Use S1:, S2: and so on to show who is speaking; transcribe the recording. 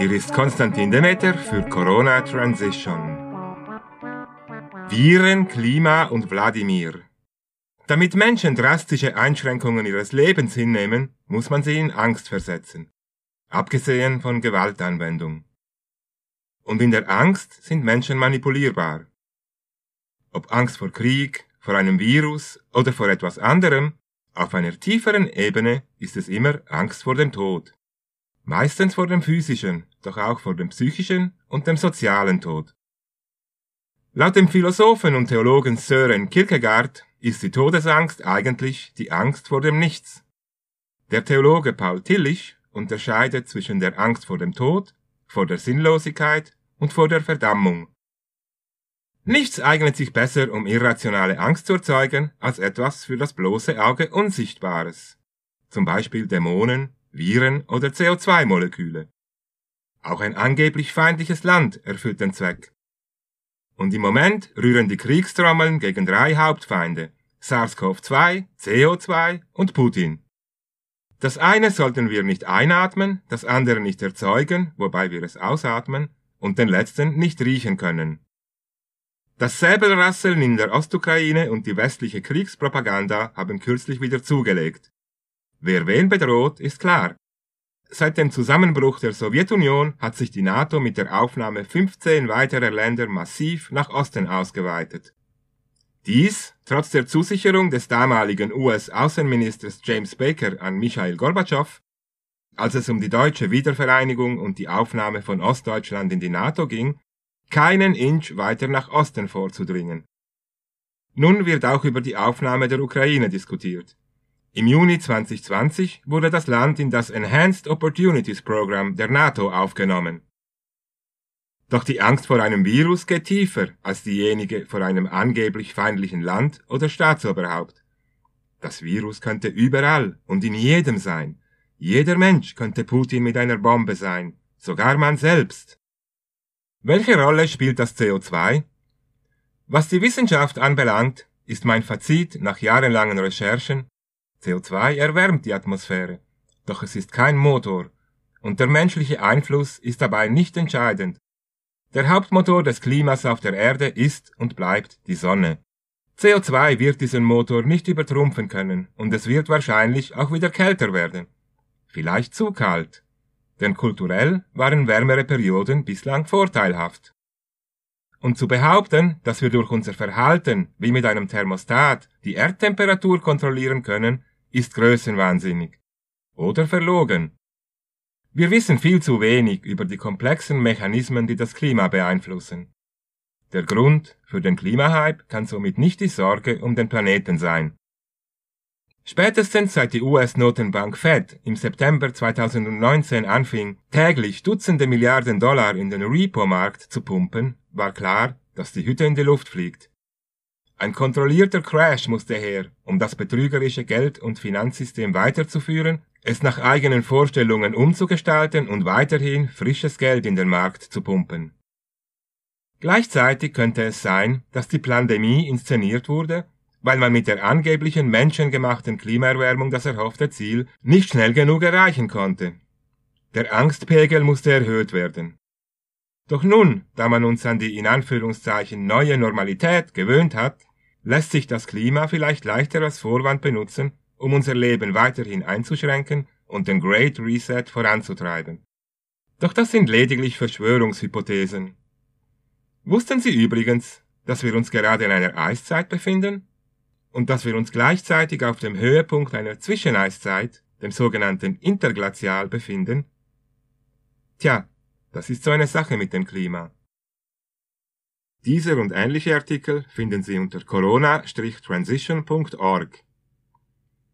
S1: Hier ist Konstantin Demeter für Corona Transition. Viren, Klima und Wladimir. Damit Menschen drastische Einschränkungen ihres Lebens hinnehmen, muss man sie in Angst versetzen. Abgesehen von Gewaltanwendung. Und in der Angst sind Menschen manipulierbar. Ob Angst vor Krieg, vor einem Virus oder vor etwas anderem, auf einer tieferen Ebene ist es immer Angst vor dem Tod. Meistens vor dem physischen, doch auch vor dem psychischen und dem sozialen Tod. Laut dem Philosophen und Theologen Sören Kierkegaard ist die Todesangst eigentlich die Angst vor dem Nichts. Der Theologe Paul Tillich unterscheidet zwischen der Angst vor dem Tod, vor der Sinnlosigkeit und vor der Verdammung. Nichts eignet sich besser, um irrationale Angst zu erzeugen, als etwas für das bloße Auge Unsichtbares. Zum Beispiel Dämonen, Viren oder CO2-Moleküle. Auch ein angeblich feindliches Land erfüllt den Zweck. Und im Moment rühren die Kriegstrommeln gegen drei Hauptfeinde, SARS-CoV-2, CO2 und Putin. Das eine sollten wir nicht einatmen, das andere nicht erzeugen, wobei wir es ausatmen, und den letzten nicht riechen können. Das Säbelrasseln in der Ostukraine und die westliche Kriegspropaganda haben kürzlich wieder zugelegt. Wer wen bedroht, ist klar. Seit dem Zusammenbruch der Sowjetunion hat sich die NATO mit der Aufnahme 15 weiterer Länder massiv nach Osten ausgeweitet. Dies trotz der Zusicherung des damaligen US-Außenministers James Baker an Michail Gorbatschow, als es um die deutsche Wiedervereinigung und die Aufnahme von Ostdeutschland in die NATO ging, keinen Inch weiter nach Osten vorzudringen. Nun wird auch über die Aufnahme der Ukraine diskutiert. Im Juni 2020 wurde das Land in das Enhanced Opportunities Program der NATO aufgenommen. Doch die Angst vor einem Virus geht tiefer als diejenige vor einem angeblich feindlichen Land oder Staatsoberhaupt. Das Virus könnte überall und in jedem sein. Jeder Mensch könnte Putin mit einer Bombe sein, sogar man selbst. Welche Rolle spielt das CO2? Was die Wissenschaft anbelangt, ist mein Fazit nach jahrelangen Recherchen, CO2 erwärmt die Atmosphäre, doch es ist kein Motor, und der menschliche Einfluss ist dabei nicht entscheidend. Der Hauptmotor des Klimas auf der Erde ist und bleibt die Sonne. CO2 wird diesen Motor nicht übertrumpfen können, und es wird wahrscheinlich auch wieder kälter werden. Vielleicht zu kalt. Denn kulturell waren wärmere Perioden bislang vorteilhaft. Und zu behaupten, dass wir durch unser Verhalten wie mit einem Thermostat die Erdtemperatur kontrollieren können, ist größenwahnsinnig. Oder verlogen. Wir wissen viel zu wenig über die komplexen Mechanismen, die das Klima beeinflussen. Der Grund für den Klimahype kann somit nicht die Sorge um den Planeten sein. Spätestens seit die US-Notenbank Fed im September 2019 anfing, täglich Dutzende Milliarden Dollar in den Repo-Markt zu pumpen, war klar, dass die Hütte in die Luft fliegt. Ein kontrollierter Crash musste her, um das betrügerische Geld- und Finanzsystem weiterzuführen, es nach eigenen Vorstellungen umzugestalten und weiterhin frisches Geld in den Markt zu pumpen. Gleichzeitig könnte es sein, dass die Pandemie inszeniert wurde, weil man mit der angeblichen menschengemachten Klimaerwärmung das erhoffte Ziel nicht schnell genug erreichen konnte. Der Angstpegel musste erhöht werden. Doch nun, da man uns an die in Anführungszeichen neue Normalität gewöhnt hat, lässt sich das Klima vielleicht leichter als Vorwand benutzen, um unser Leben weiterhin einzuschränken und den Great Reset voranzutreiben. Doch das sind lediglich Verschwörungshypothesen. Wussten Sie übrigens, dass wir uns gerade in einer Eiszeit befinden? Und dass wir uns gleichzeitig auf dem Höhepunkt einer Zwischeneiszeit, dem sogenannten Interglazial, befinden? Tja, das ist so eine Sache mit dem Klima. Dieser und ähnliche Artikel finden Sie unter corona-transition.org.